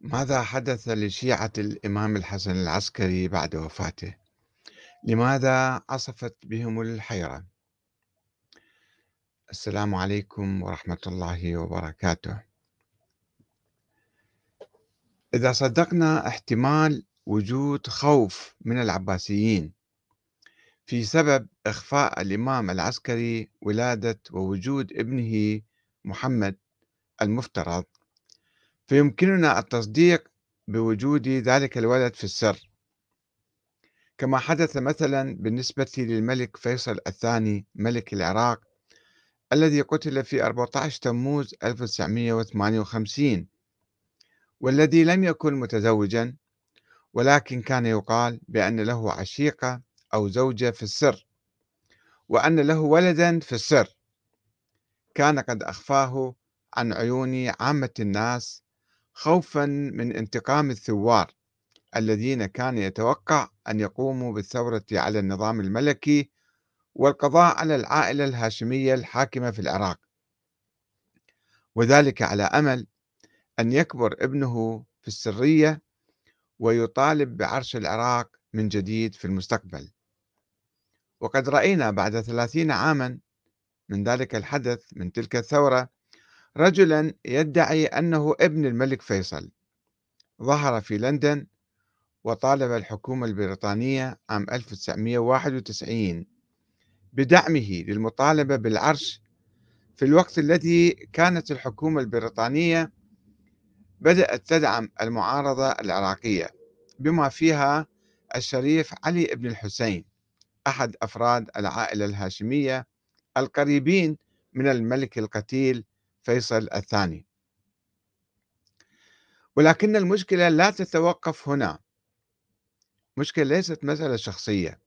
ماذا حدث لشيعة الإمام الحسن العسكري بعد وفاته؟ لماذا عصفت بهم الحيرة؟ السلام عليكم ورحمة الله وبركاته. إذا صدقنا احتمال وجود خوف من العباسيين في سبب إخفاء الإمام العسكري ولادة ووجود ابنه محمد المفترض فيمكننا التصديق بوجود ذلك الولد في السر. كما حدث مثلا بالنسبة للملك فيصل الثاني ملك العراق الذي قتل في 14 تموز 1958 والذي لم يكن متزوجا ولكن كان يقال بأن له عشيقة أو زوجة في السر وأن له ولدا في السر. كان قد أخفاه عن عيون عامة الناس خوفا من انتقام الثوار الذين كان يتوقع أن يقوموا بالثورة على النظام الملكي والقضاء على العائلة الهاشمية الحاكمة في العراق. وذلك على أمل أن يكبر ابنه في السرية ويطالب بعرش العراق من جديد في المستقبل. وقد رأينا بعد ثلاثين عاما من ذلك الحدث من تلك الثورة رجلا يدعي أنه ابن الملك فيصل. ظهر في لندن وطالب الحكومة البريطانية عام 1991 بدعمه للمطالبة بالعرش في الوقت الذي كانت الحكومة البريطانية بدأت تدعم المعارضة العراقية بما فيها الشريف علي بن الحسين أحد أفراد العائلة الهاشمية القريبين من الملك القتيل فيصل الثاني. ولكن المشكلة لا تتوقف هنا. مشكلة ليست مسألة شخصية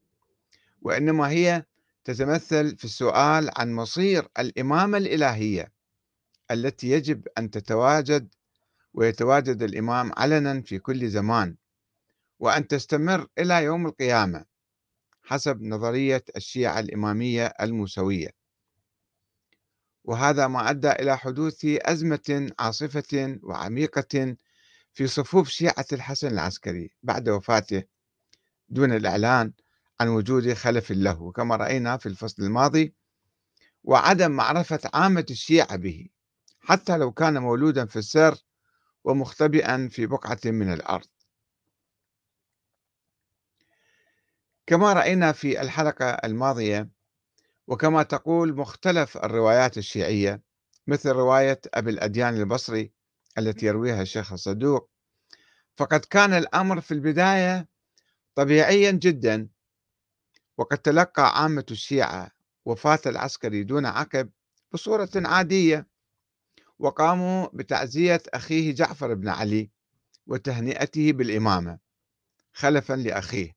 وإنما هي تتمثل في السؤال عن مصير الإمامة الإلهية التي يجب أن تتواجد ويتواجد الإمام علنا في كل زمان وأن تستمر إلى يوم القيامة حسب نظرية الشيعة الإمامية الموسوية. وهذا ما أدى إلى حدوث أزمة عاصفة وعميقة في صفوف شيعة الحسن العسكري بعد وفاته دون الإعلان عن وجود خلف له. وكما رأينا في الفصل الماضي وعدم معرفة عامة الشيعة به حتى لو كان مولودا في السر ومختبئا في بقعة من الأرض. كما رأينا في الحلقة الماضية وكما تقول مختلف الروايات الشيعية مثل رواية أبي الأديان البصري التي يرويها الشيخ الصدوق. فقد كان الأمر في البداية طبيعيا جدا وقد تلقى عامة الشيعة وفاة العسكري دون عقب بصورة عادية وقاموا بتعزية أخيه جعفر بن علي وتهنئته بالإمامة خلفا لأخيه.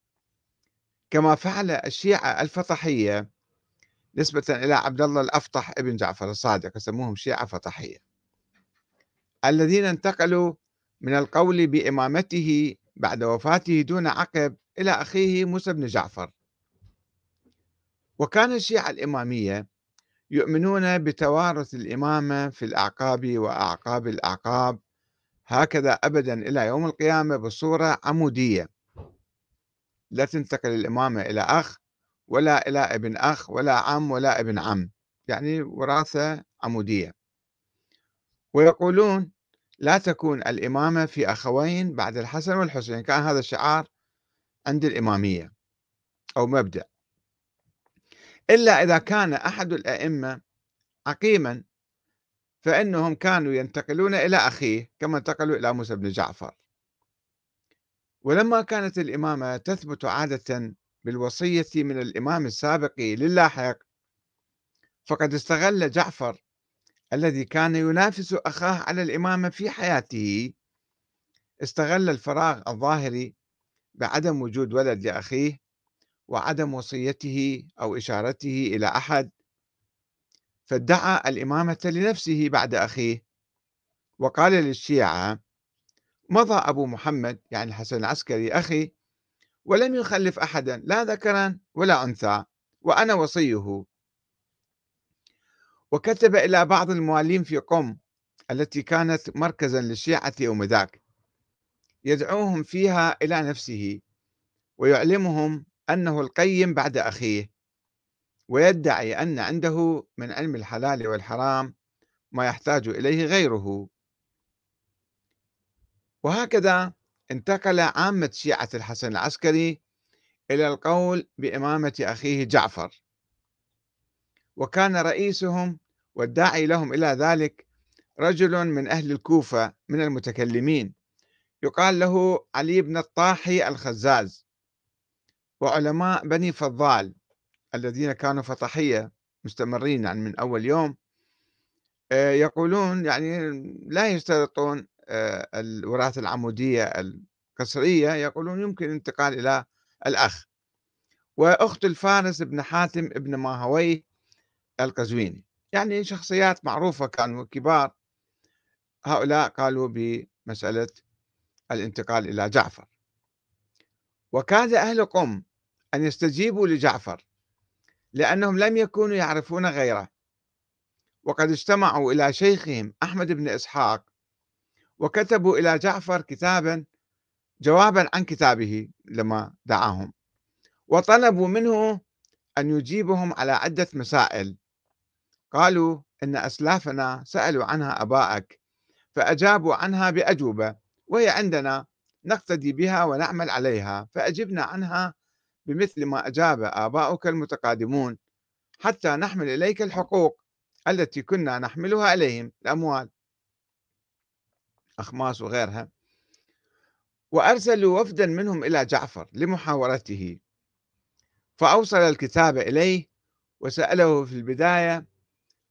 كما فعل الشيعة الفطحية نسبة إلى عبد الله الأفطح ابن جعفر الصادق يسموهم شيعة فطحية. الذين انتقلوا من القول بإمامته بعد وفاته دون عقب إلى أخيه موسى بن جعفر. وكان الشيعة الإمامية يؤمنون بتوارث الإمامة في الأعقاب وأعقاب الأعقاب هكذا أبدا إلى يوم القيامة بصورة عمودية. لا تنتقل الإمامة إلى أخ ولا إلى ابن أخ ولا عم ولا ابن عم يعني وراثة عمودية. ويقولون لا تكون الإمامة في أخوين بعد الحسن والحسين كان هذا الشعار عند الإمامية أو مبدأ. إلا إذا كان أحد الأئمة عقيما فإنهم كانوا ينتقلون إلى أخيه كما انتقلوا إلى موسى بن جعفر. ولما كانت الإمامة تثبت عادة بالوصية من الإمام السابق للاحق فقد استغل جعفر الذي كان ينافس أخاه على الإمامة في حياته. استغل الفراغ الظاهري بعدم وجود ولد لأخيه وعدم وصيته أو إشارته إلى أحد. فادعى الإمامة لنفسه بعد أخيه وقال للشيعة مضى أبو محمد يعني الحسن العسكري أخي ولم يخلف أحدا لا ذكرا ولا أنثى وأنا وصيه. وكتب إلى بعض الموالين في قم التي كانت مركزا للشيعة يوم ذاك يدعوهم فيها إلى نفسه ويعلمهم أنه القيم بعد أخيه ويدعي أن عنده من علم الحلال والحرام ما يحتاج إليه غيره. وهكذا انتقل عامة شيعة الحسن العسكري إلى القول بإمامة أخيه جعفر. وكان رئيسهم والداعي لهم إلى ذلك رجل من أهل الكوفة من المتكلمين يقال له علي بن الطاحي الخزاز وعلماء بني فضال الذين كانوا فطحية مستمرين يعني من أول يوم آه، يقولون يعني لا يشترطون الوراثة العمودية القصرية يقولون يمكن الانتقال إلى الأخ. وأخت الفارس بن حاتم ابن ماهويه القزويني. يعني شخصيات معروفة كانوا كبار. هؤلاء قالوا بمسألة الانتقال إلى جعفر. وكاد أهل قم أن يستجيبوا لجعفر لأنهم لم يكونوا يعرفون غيره. وقد اجتمعوا إلى شيخهم أحمد بن إسحاق وكتبوا إلى جعفر كتابا جوابا عن كتابه لما دعاهم. وطلبوا منه أن يجيبهم على عدة مسائل. قالوا إن أسلافنا سألوا عنها أبائك فأجابوا عنها بأجوبة وهي عندنا نقتدي بها ونعمل عليها فأجبنا عنها بمثل ما أجاب آباؤك المتقادمون حتى نحمل إليك الحقوق التي كنا نحملها إليهم الأموال. أخماس وغيرها وأرسلوا وفدا منهم إلى جعفر لمحاورته. فأوصل الكتاب إليه وسأله في البداية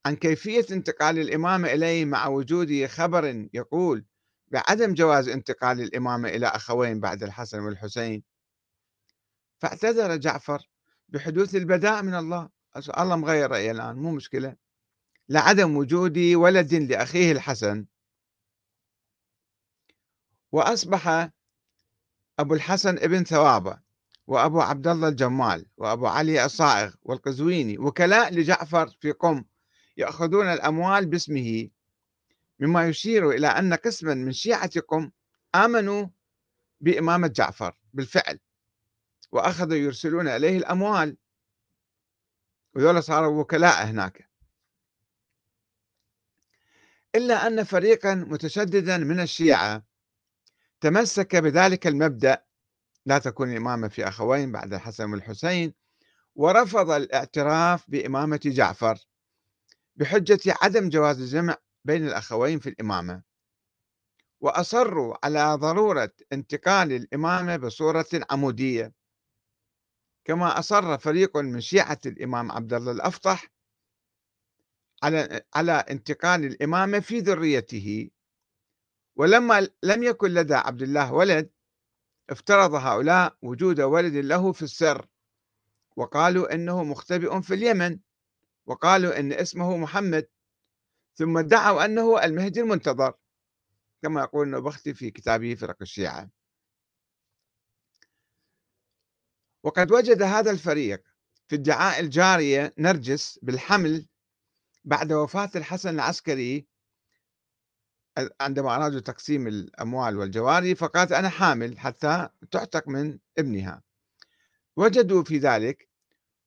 عن كيفية انتقال الإمامة إليه مع وجود خبر يقول بعدم جواز انتقال الإمامة إلى أخوين بعد الحسن والحسين. فاعتذر جعفر بحدوث البداء من الله. الله مغير رأيه الآن مو مشكلة. لعدم وجود ولد لأخيه الحسن. وأصبح أبو الحسن ابن ثوابة وأبو عبد الله الجمال وأبو علي الصائغ والقزويني وكلاء لجعفر في قم يأخذون الأموال باسمه مما يشير إلى أن قسما من شيعة قم آمنوا بإمامة جعفر بالفعل وأخذوا يرسلون إليه الأموال. وذولا صاروا وكلاء هناك. إلا أن فريقا متشددا من الشيعة تمسك بذلك المبدأ لا تكون الإمامة في أخوين بعد الحسن والحسين ورفض الاعتراف بإمامة جعفر بحجة عدم جواز الجمع بين الأخوين في الإمامة وأصروا على ضرورة انتقال الإمامة بصورة عمودية. كما أصر فريق من شيعة الإمام عبد الله الأفطح على على انتقال الإمامة في ذريته. ولما لم يكن لدى عبد الله ولد افترض هؤلاء وجود ولد له في السر. وقالوا إنه مختبئ في اليمن. وقالوا إن اسمه محمد. ثم ادعوا أنه المهدي المنتظر. كما يقول النبختي في كتابه فرق الشيعة. وقد وجد هذا الفريق في ادعاء الجارية نرجس بالحمل بعد وفاة الحسن العسكري عندما أرادوا تقسيم الأموال والجواري فقالت أنا حامل حتى تعتق من ابنها. وجدوا في ذلك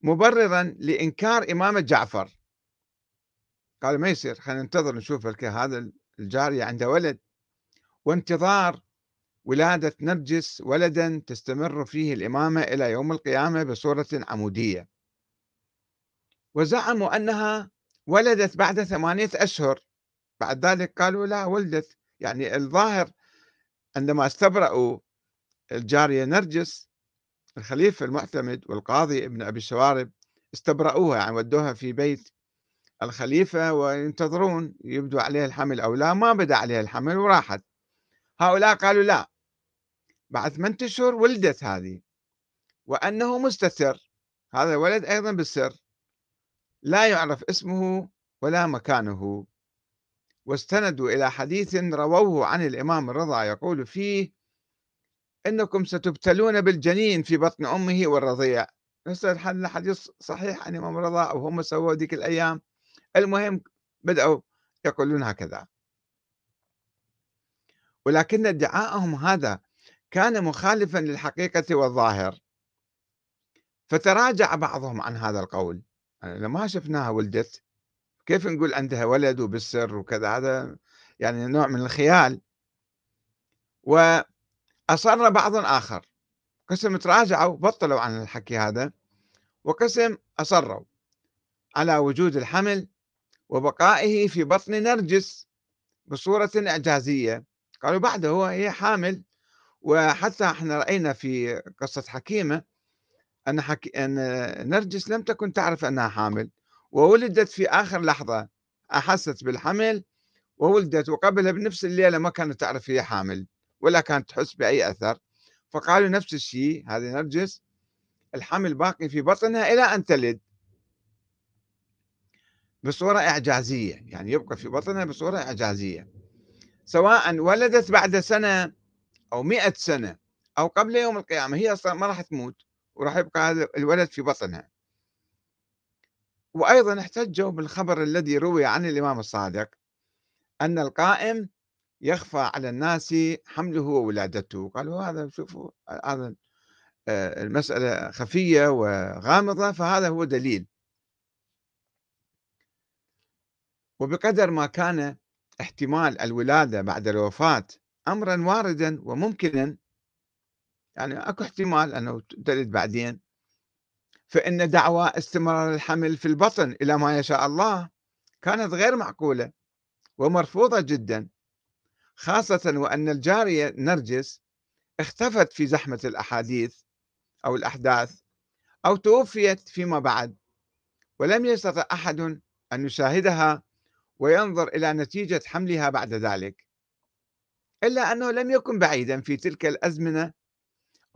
مبررا لإنكار إمامة جعفر. قالوا ما يصير خلينا ننتظر نشوف هذا الجارية عنده ولد. وانتظار ولادة نرجس ولدا تستمر فيه الإمامة إلى يوم القيامة بصورة عمودية. وزعموا أنها ولدت بعد ثمانية أشهر. بعد ذلك قالوا لا ولدت. يعني الظاهر عندما استبرأوا الجارية نرجس الخليفة المعتمد والقاضي ابن أبي الشوارب استبرأوها يعني ودوها في بيت الخليفة وينتظرون يبدو عليها الحمل أو لا. ما بدأ عليها الحمل وراحت. هؤلاء قالوا لا بعد ثمانية أشهر ولدت هذه. وأنه مستتر. هذا الولد أيضا بالسر. لا يعرف اسمه ولا مكانه. واستندوا إلى حديث رووه عن الإمام الرضا يقول فيه إنكم ستبتلون بالجنين في بطن أمه والرضيع. الحديث صحيح عن الإمام الرضا أو هم سووا ذيك الأيام. المهم بدأوا يقولون هكذا. ولكن ادعاءهم هذا كان مخالفا للحقيقة والظاهر. فتراجع بعضهم عن هذا القول. يعني ما شفناها ولدت كيف نقول عندها ولد وبالسر وكذا؟ هذا يعني نوع من الخيال. وأصر بعض آخر. قسم تراجعوا بطلوا عن الحكي هذا وقسم أصروا على وجود الحمل وبقائه في بطن نرجس بصورة إعجازية. قالوا بعده هو هي حامل. وحتى إحنا رأينا في قصة حكيمة أن, حكي أن نرجس لم تكن تعرف أنها حامل. وولدت في آخر لحظة أحست بالحمل وولدت وقبلها بنفس الليلة ما كانت تعرف هي حامل ولا كانت تحس بأي أثر. فقالوا نفس الشيء هذه نرجس الحمل باقي في بطنها إلى أن تلد. بصورة إعجازية يعني يبقى في بطنها بصورة إعجازية. سواء ولدت بعد سنة أو مئة سنة أو قبل يوم القيامة هي أصلا ما راح تموت وراح يبقى هذا الولد في بطنها. وأيضا احتجوا بالخبر الذي روي عن الإمام الصادق أن القائم يخفى على الناس حمله وولادته. قالوا هذا شوفوا هذا آه، المسألة خفية وغامضة فهذا هو دليل. وبقدر ما كان احتمال الولادة بعد الوفاة أمرا واردا وممكنا يعني أكو احتمال أنه تلد بعدين. فإن دعوى استمرار الحمل في البطن إلى ما يشاء الله كانت غير معقولة ومرفوضة جدا خاصة وأن الجارية نرجس اختفت في زحمة الأحاديث أو الأحداث أو توفيت فيما بعد ولم يستطع أحد أن يشاهدها وينظر إلى نتيجة حملها بعد ذلك إلا أنه لم يكن بعيدا في تلك الأزمنة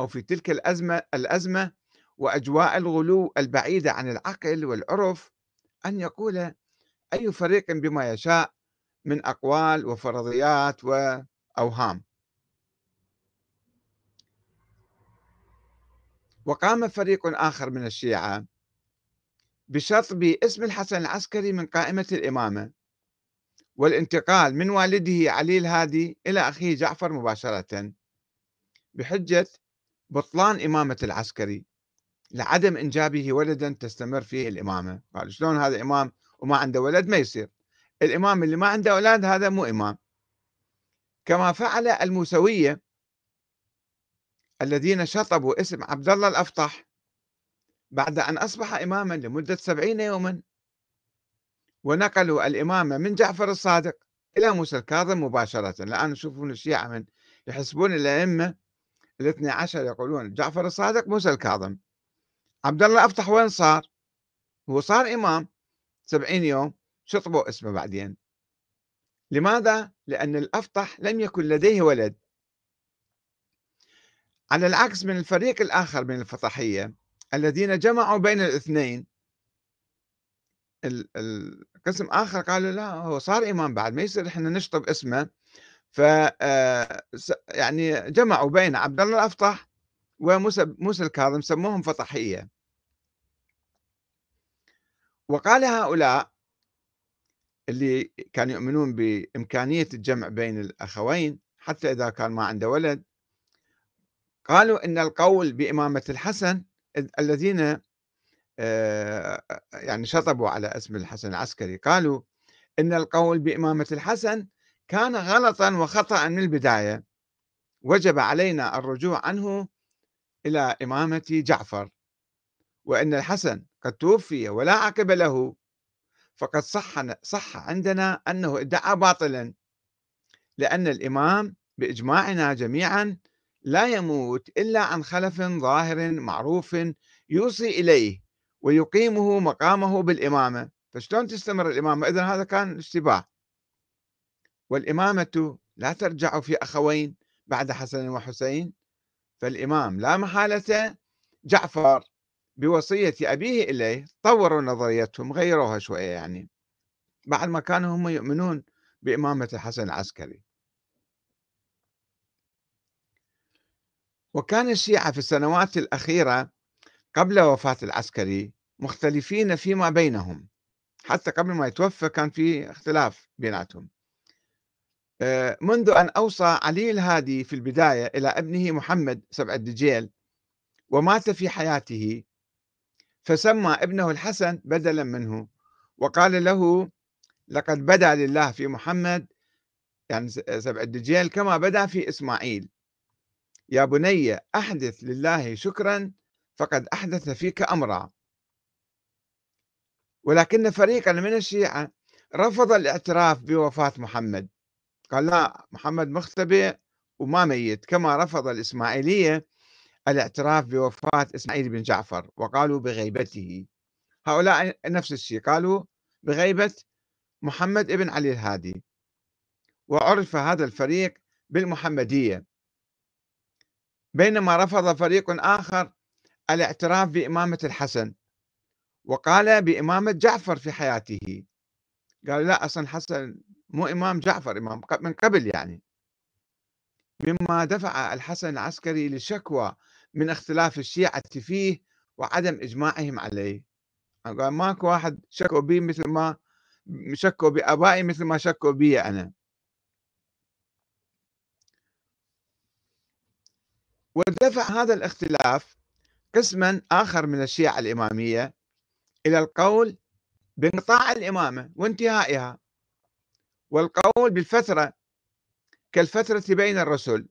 أو في تلك الأزمة الأزمة وأجواء الغلو البعيدة عن العقل والعرف أن يقول أي فريق بما يشاء من أقوال وفرضيات وأوهام. وقام فريق آخر من الشيعة بشطب اسم الحسن العسكري من قائمة الإمامة والانتقال من والده علي الهادي إلى أخيه جعفر مباشرة بحجة بطلان إمامة العسكري. لعدم إنجابه ولدا تستمر فيه الإمامة. قال شلون هذا إمام وما عنده ولد ما يصير؟ الإمام اللي ما عنده أولاد هذا مو إمام. كما فعل الموسوية الذين شطبوا اسم عبد الله الأفطح بعد أن أصبح إماما لمدة سبعين يوما ونقلوا الإمامة من جعفر الصادق إلى موسى الكاظم مباشرة. الآن يشوفون الشيعة من يحسبون الأئمة الاثني عشر يقولون جعفر الصادق موسى الكاظم. عبد الله أفتح وين صار؟ هو صار إمام سبعين يوم شطبوا اسمه بعدين؟ لماذا؟ لأن الأفطح لم يكن لديه ولد. على العكس من الفريق الآخر من الفطحية الذين جمعوا بين الاثنين القسم آخر قالوا لا هو صار إمام بعد ما يصير إحنا نشطب اسمه. ف آه، يعني جمعوا بين عبد الله الأفطح وموسى موسى الكاظم سموهم فطحية وقال هؤلاء اللي كانوا يؤمنون بإمكانية الجمع بين الأخوين حتى إذا كان ما عنده ولد قالوا إن القول بإمامة الحسن الذين آه، يعني شطبوا على اسم الحسن العسكري قالوا إن القول بإمامة الحسن كان غلطا وخطأ من البداية. وجب علينا الرجوع عنه إلى إمامة جعفر. وإن الحسن قد توفي ولا عقب له. فقد صح صح عندنا أنه ادعى باطلا لأن الإمام بإجماعنا جميعا لا يموت إلا عن خلف ظاهر معروف يوصي إليه ويقيمه مقامه بالإمامة. فشلون تستمر الإمامة؟ إذن هذا كان اشتباه. والإمامة لا ترجع في أخوين بعد حسن وحسين فالإمام لا محالة جعفر بوصية أبيه إليه طوروا نظريتهم غيروها شوية يعني. بعد ما كانوا هم يؤمنون بإمامة الحسن العسكري. وكان الشيعة في السنوات الأخيرة قبل وفاة العسكري مختلفين فيما بينهم. حتى قبل ما يتوفى كان في اختلاف بيناتهم. آه، منذ أن أوصى علي الهادي في البداية إلى ابنه محمد سبع الدجيل ومات في حياته فسمى ابنه الحسن بدلا منه وقال له لقد بدأ لله في محمد يعني سبع الدجيل كما بدأ في إسماعيل. يا بني أحدث لله شكرا فقد أحدث فيك أمرا. ولكن فريقا من الشيعة رفض الاعتراف بوفاة محمد. قال لا محمد مختبئ وما ميت. كما رفض الإسماعيلية الاعتراف بوفاة إسماعيل بن جعفر وقالوا بغيبته. هؤلاء نفس الشيء قالوا بغيبة محمد ابن علي الهادي وعرف هذا الفريق بالمحمدية. بينما رفض فريق آخر الاعتراف بإمامة الحسن وقال بإمامة جعفر في حياته. قال لا أصلا الحسن مو إمام جعفر إمام من قبل يعني. مما دفع الحسن العسكري للشكوى من اختلاف الشيعة فيه وعدم إجماعهم عليه. قال ماكو واحد شكوا بي مثل ما شكوا بآبائي مثل ما شكوا بي أنا. ودفع هذا الاختلاف قسما آخر من الشيعة الإمامية إلى القول بانقطاع الإمامة وانتهائها والقول بالفترة كالفترة بين الرسل.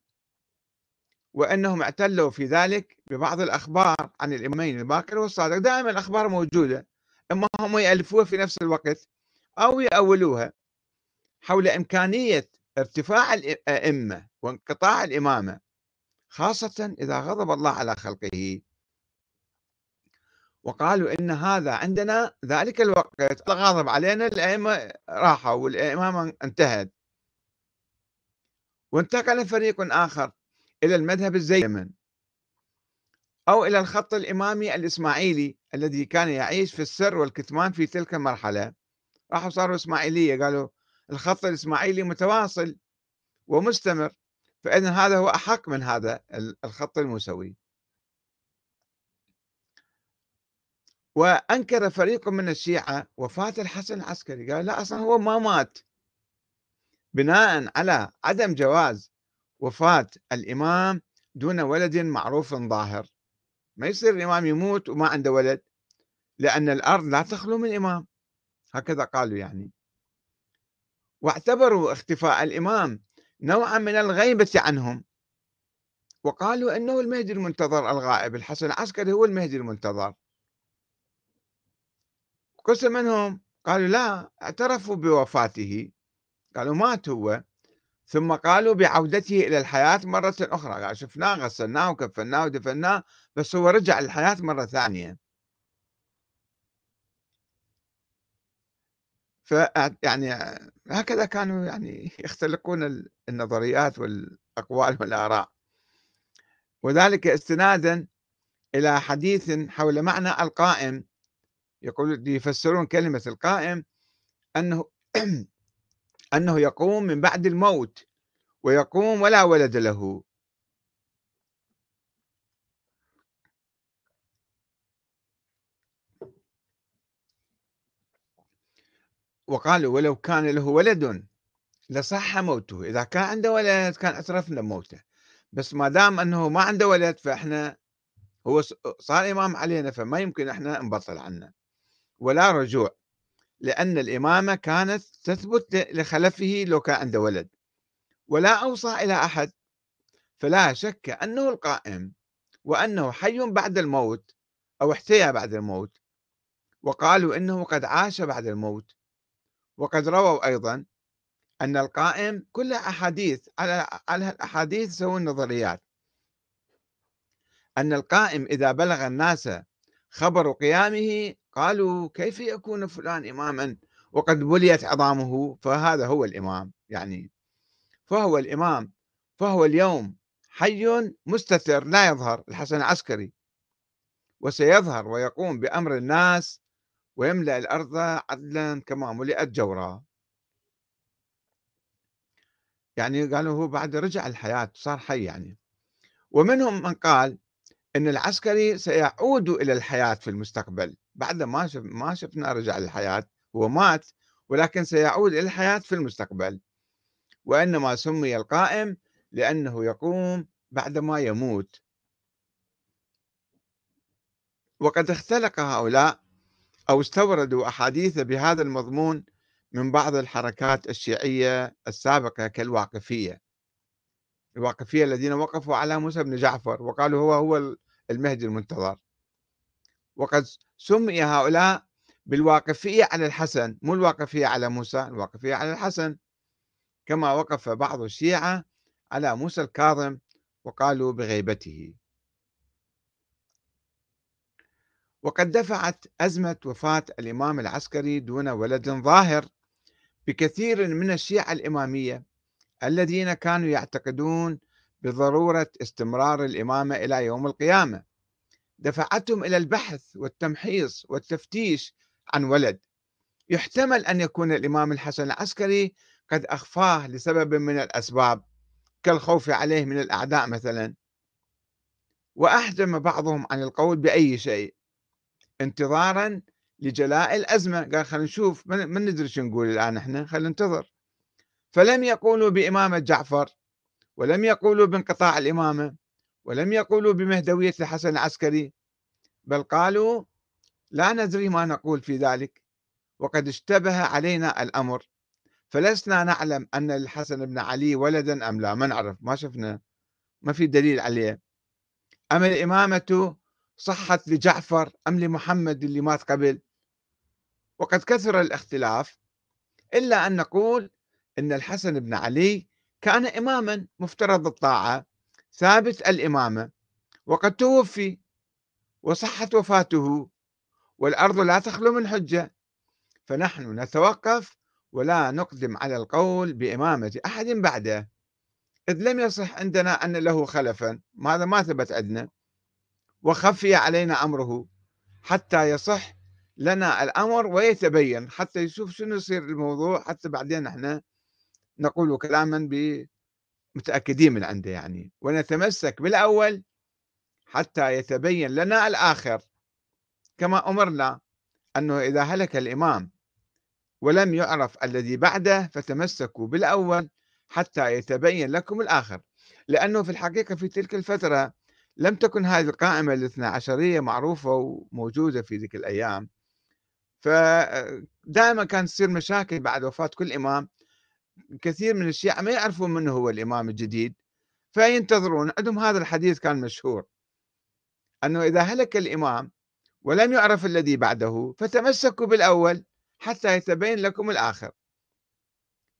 وأنهم اعتلوا في ذلك ببعض الأخبار عن الإمامين الباكر والصادق. دائما الأخبار موجودة إما هم يألفوها في نفس الوقت أو يأولوها حول إمكانية ارتفاع الأئمة وانقطاع الإمامة خاصة إذا غضب الله على خلقه. وقالوا إن هذا عندنا ذلك الوقت غاضب علينا الأئمة راحوا والإمامة انتهت وانتقل فريق آخر إلى المذهب الزيمن. أو إلى الخط الإمامي الإسماعيلي الذي كان يعيش في السر والكتمان في تلك المرحلة. راحوا صاروا إسماعيلية قالوا الخط الإسماعيلي متواصل ومستمر فإذا هذا هو أحق من هذا الخط الموسوي وأنكر فريق من الشيعة وفاة الحسن العسكري قال لا أصلا هو ما مات. بناء على عدم جواز وفاة الإمام دون ولد معروف ظاهر. ما يصير الإمام يموت وما عنده ولد لأن الأرض لا تخلو من إمام. هكذا قالوا يعني. واعتبروا اختفاء الإمام نوعا من الغيبة عنهم. وقالوا أنه المهدي المنتظر الغائب الحسن العسكري هو المهدي المنتظر. قسم منهم قالوا لا اعترفوا بوفاته. قالوا مات هو. ثم قالوا بعودته إلى الحياة مرة أخرى قال شفناه غسلناه وكفناه ودفناه بس هو رجع للحياة مرة ثانية. ف يعني هكذا كانوا يعني يختلقون النظريات والأقوال والآراء. وذلك استنادا إلى حديث حول معنى القائم. يقول يفسرون كلمة القائم أنه أنه يقوم من بعد الموت ويقوم ولا ولد له. وقالوا ولو كان له ولد لصح موته إذا كان عنده ولد كان اعترفنا بموته بس ما دام أنه ما عنده ولد فإحنا هو صار إمام علينا فما يمكن إحنا نبطل عنه. ولا رجوع. لأن الإمامة كانت تثبت لخلفه لو كان عنده ولد ولا أوصى إلى أحد. فلا شك أنه القائم وأنه حي بعد الموت أو احتيا بعد الموت وقالوا إنه قد عاش بعد الموت. وقد رووا أيضا أن القائم كلها أحاديث على على الأحاديث يسوون نظريات أن القائم إذا بلغ الناس خبر قيامه قالوا كيف يكون فلان إماما؟ وقد بليت عظامه فهذا هو الإمام يعني فهو الإمام فهو اليوم حي مستتر لا يظهر الحسن العسكري. وسيظهر ويقوم بأمر الناس ويملأ الأرض عدلا كما ملئت جورا. يعني قالوا هو بعد رجع الحياة صار حي يعني. ومنهم من قال أن العسكري سيعود إلى الحياة في المستقبل. بعد ما شف ما شفنا رجع للحياة هو مات ولكن سيعود إلى الحياة في المستقبل. وإنما سمي القائم لأنه يقوم بعدما يموت. وقد اختلق هؤلاء أو استوردوا أحاديث بهذا المضمون من بعض الحركات الشيعية السابقة كالواقفية. الواقفية الذين وقفوا على موسى بن جعفر وقالوا هو هو المهدي المنتظر. وقد سمي هؤلاء بالواقفية على الحسن مو الواقفية على موسى الواقفية على الحسن. كما وقف بعض الشيعة على موسى الكاظم وقالوا بغيبته. وقد دفعت أزمة وفاة الإمام العسكري دون ولد ظاهر بكثير من الشيعة الإمامية الذين كانوا يعتقدون بضرورة استمرار الإمامة إلى يوم القيامة. دفعتهم إلى البحث والتمحيص والتفتيش عن ولد. يحتمل أن يكون الإمام الحسن العسكري قد أخفاه لسبب من الأسباب كالخوف عليه من الأعداء مثلا. وأحجم بعضهم عن القول بأي شيء انتظارا لجلاء الأزمة. قال خلينا نشوف ما ندري شو نقول الآن إحنا خلينا ننتظر. فلم يقولوا بإمامة جعفر ولم يقولوا بانقطاع الإمامة. ولم يقولوا بمهدوية الحسن العسكري بل قالوا لا ندري ما نقول في ذلك وقد اشتبه علينا الأمر. فلسنا نعلم أن الحسن بن علي ولدا أم لا؟ ما نعرف ما شفنا ما في دليل عليه. أم الإمامة صحت لجعفر أم لمحمد اللي مات قبل؟ وقد كثر الاختلاف إلا أن نقول أن الحسن بن علي كان إماما مفترض الطاعة. ثابت الإمامة وقد توفي وصحت وفاته والأرض لا تخلو من حجة. فنحن نتوقف ولا نقدم على القول بإمامة أحد بعده. إذ لم يصح عندنا أن له خلفا هذا ما ثبت عندنا؟ وخفي علينا أمره. حتى يصح لنا الأمر ويتبين حتى يشوف شنو يصير الموضوع حتى بعدين إحنا نقول كلاما متأكدين من عنده يعني. ونتمسك بالأول حتى يتبين لنا الآخر. كما أمرنا أنه إذا هلك الإمام ولم يعرف الذي بعده فتمسكوا بالأول حتى يتبين لكم الآخر. لأنه في الحقيقة في تلك الفترة لم تكن هذه القائمة الاثنى عشرية معروفة وموجودة في ذيك الأيام. فدائما كان تصير مشاكل بعد وفاة كل إمام. كثير من الشيعة ما يعرفون منه هو الإمام الجديد فينتظرون. عندهم هذا الحديث كان مشهور أنه إذا هلك الإمام ولم يعرف الذي بعده فتمسكوا بالأول حتى يتبين لكم الآخر.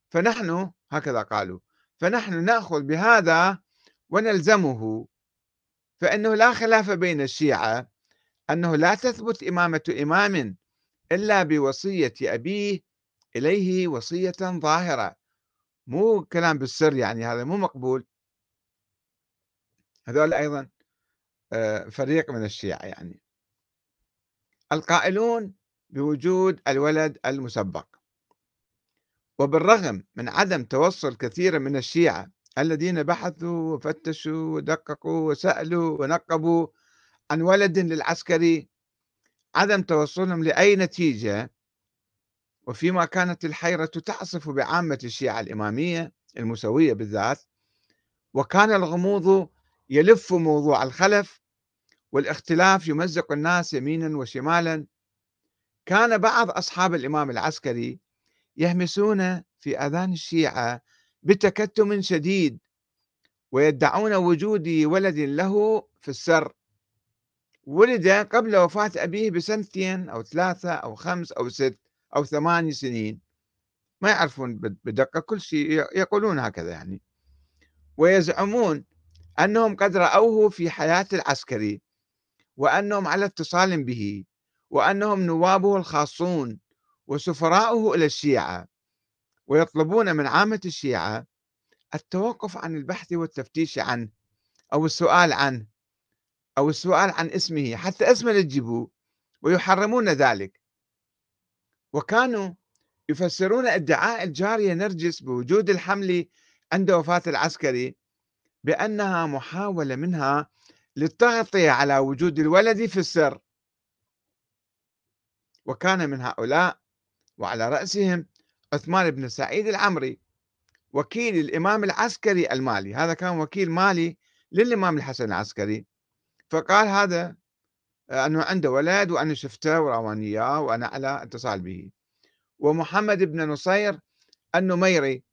فنحن هكذا قالوا فنحن نأخذ بهذا ونلزمه فإنه لا خلاف بين الشيعة أنه لا تثبت إمامة إمام إلا بوصية أبيه إليه وصية ظاهرة. مو كلام بالسر يعني هذا مو مقبول. هذول أيضا آه، فريق من الشيعة يعني. القائلون بوجود الولد المسبق. وبالرغم من عدم توصل كثير من الشيعة الذين بحثوا وفتشوا ودققوا وسألوا ونقبوا عن ولد للعسكري عدم توصلهم لأي نتيجة وفيما كانت الحيرة تعصف بعامة الشيعة الإمامية المسوية بالذات وكان الغموض يلف موضوع الخلف والاختلاف يمزق الناس يمينا وشمالا. كان بعض أصحاب الإمام العسكري يهمسون في أذان الشيعة بتكتم شديد ويدعون وجود ولد له في السر. ولد قبل وفاة أبيه بسنتين أو ثلاثة أو خمس أو ست. أو ثماني سنين ما يعرفون بدقة كل شيء يقولون هكذا يعني. ويزعمون أنهم قد رأوه في حياة العسكري وأنهم على اتصال به وأنهم نوابه الخاصون وسفراؤه إلى الشيعة ويطلبون من عامة الشيعة التوقف عن البحث والتفتيش عنه أو السؤال عنه أو السؤال عن اسمه حتى اسمه تجيبوه ويحرمون ذلك. وكانوا يفسرون ادعاء الجارية نرجس بوجود الحمل عند وفاة العسكري بأنها محاولة منها للتغطية على وجود الولد في السر. وكان من هؤلاء وعلى رأسهم عثمان بن سعيد العمري وكيل الإمام العسكري المالي. هذا كان وكيل مالي للإمام الحسن العسكري. فقال هذا أنه عنده ولد وأنا شفته وراواني إياه وأنا على اتصال به. ومحمد بن نصير النميري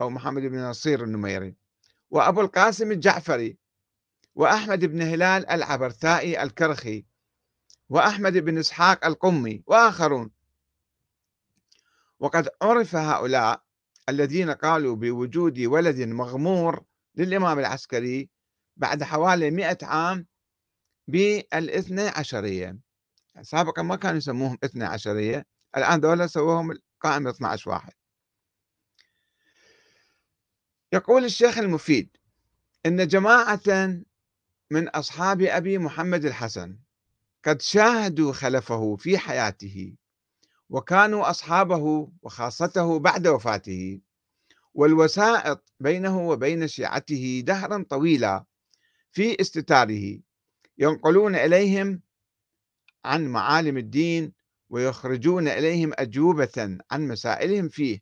أو محمد بن نصير النميري. وأبو القاسم الجعفري. وأحمد بن هلال العبرثائي الكرخي. وأحمد بن إسحاق القمي وآخرون. وقد عرف هؤلاء الذين قالوا بوجود ولد مغمور للإمام العسكري بعد حوالي مئة عام بالاثنى عشرية سابقا ما كانوا يسموهم اثنى عشرية الآن دولة سووهم القائمة 12 واحد. يقول الشيخ المفيد إن جماعة من أصحاب أبي محمد الحسن قد شاهدوا خلفه في حياته وكانوا أصحابه وخاصته بعد وفاته والوسائط بينه وبين شيعته دهرا طويلا في استتاره. ينقلون إليهم عن معالم الدين ويخرجون إليهم أجوبة عن مسائلهم فيه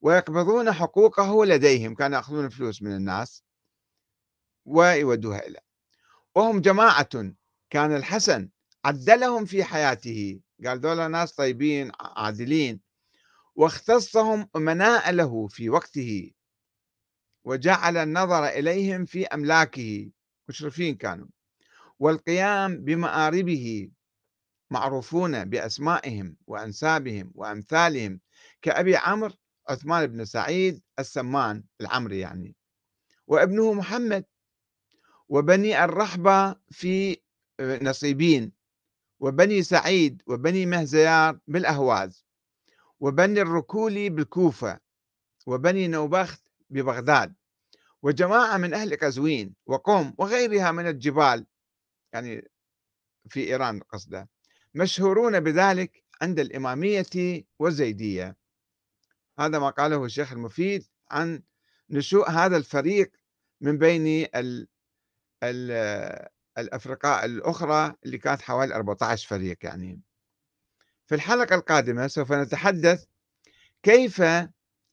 ويقبضون حقوقه لديهم كانوا يأخذون فلوس من الناس ويودوها إليه وهم جماعة كان الحسن عدلهم في حياته قال دول ناس طيبين عادلين واختصهم أمناء له في وقته وجعل النظر إليهم في أملاكه مشرفين كانوا. والقيام بمآربه معروفون بأسمائهم وأنسابهم وأمثالهم كأبي عمرو عثمان بن سعيد السمان العمري يعني وابنه محمد وبني الرحبة في نصيبين وبني سعيد وبني مهزيار بالأهواز وبني الركولي بالكوفة وبني نوبخت ببغداد وجماعة من أهل قزوين وقوم وغيرها من الجبال يعني في إيران قصده. مشهورون بذلك عند الإمامية والزيدية. هذا ما قاله الشيخ المفيد عن نشوء هذا الفريق من بين ال ال الأفرقاء الأخرى اللي كانت حوالي 14 فريق يعني. في الحلقة القادمة سوف نتحدث كيف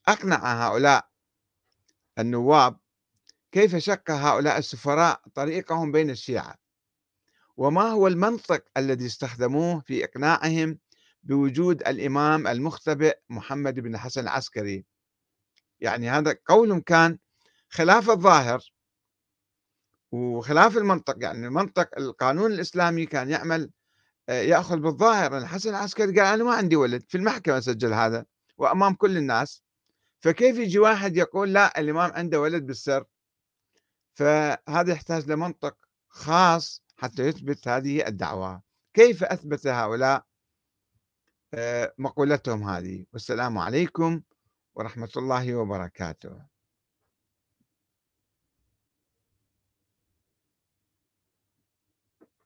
أقنع هؤلاء النواب كيف شق هؤلاء السفراء طريقهم بين الشيعة. وما هو المنطق الذي استخدموه في إقناعهم بوجود الإمام المختبئ محمد بن حسن العسكري؟ يعني هذا قول كان خلاف الظاهر وخلاف المنطق يعني المنطق القانون الإسلامي كان يعمل آه، يأخذ بالظاهر. الحسن العسكري قال أنا ما عندي ولد في المحكمة سجل هذا وأمام كل الناس. فكيف يجي واحد يقول لا الإمام عنده ولد بالسر؟ فهذا يحتاج لمنطق خاص حتى يثبت هذه الدعوة. كيف أثبت هؤلاء؟ آه، مقولتهم هذه. والسلام عليكم ورحمة الله وبركاته.